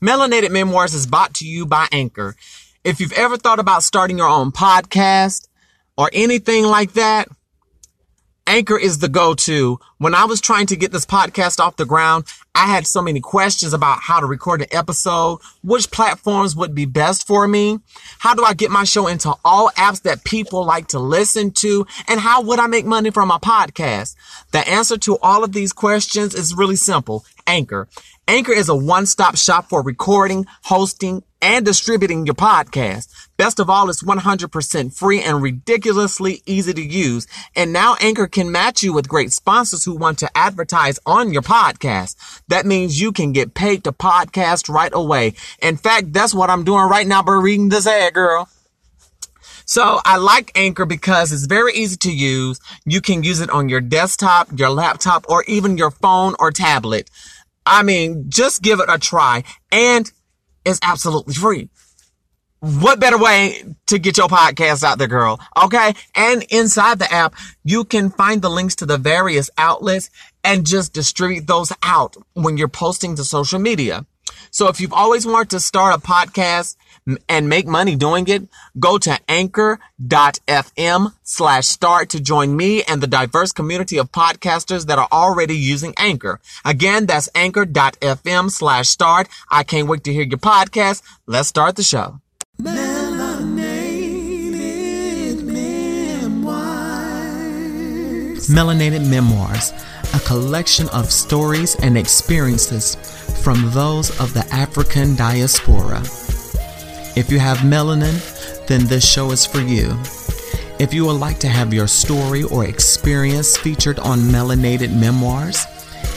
Melanated Memoirs is brought to you by Anchor. If you've ever thought about starting your own podcast or anything like that, Anchor is the go-to. When I was trying to get this podcast off the ground, I had so many questions about how to record an episode, which platforms would be best for me, how do I get my show into all apps that people like to listen to, and how would I make money from my podcast? The answer to all of these questions is really simple. Anchor. Anchor is a one-stop shop for recording, hosting, and distributing your podcast. Best of all, it's 100% free and ridiculously easy to use. And now Anchor can match you with great sponsors who want to advertise on your podcast. That means you can get paid to podcast right away. In fact, that's what I'm doing right now by reading this ad, girl. So I like Anchor because it's very easy to use. You can use it on your desktop, your laptop, or even your phone or tablet. I mean, just give it a try and it's absolutely free. What better way to get your podcast out there, girl? Okay. And inside the app, you can find the links to the various outlets and just distribute those out when you're posting to social media. So if you've always wanted to start a podcast and make money doing it, go to anchor.fm slash start to join me and the diverse community of podcasters that are already using Anchor. Again, that's anchor.fm slash start. I can't wait to hear your podcast. Let's start the show. Melanated Memoirs. A collection of stories and experiences from those of the African diaspora. If you have melanin, then this show is for you. If you would like to have your story or experience featured on Melanated Memoirs,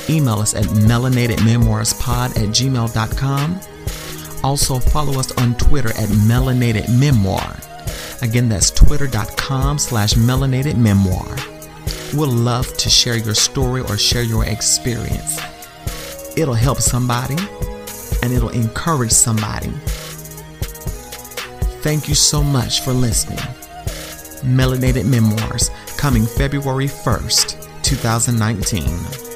email us at melanatedmemoirspod at gmail.com. Also follow us on Twitter at Melanated Memoir. Again, that's twitter.com slash melanated memoir. We'd love to share your story or share your experience. It'll help somebody and it'll encourage somebody. Thank you so much for listening. Melanated Memoirs coming February 1st, 2019.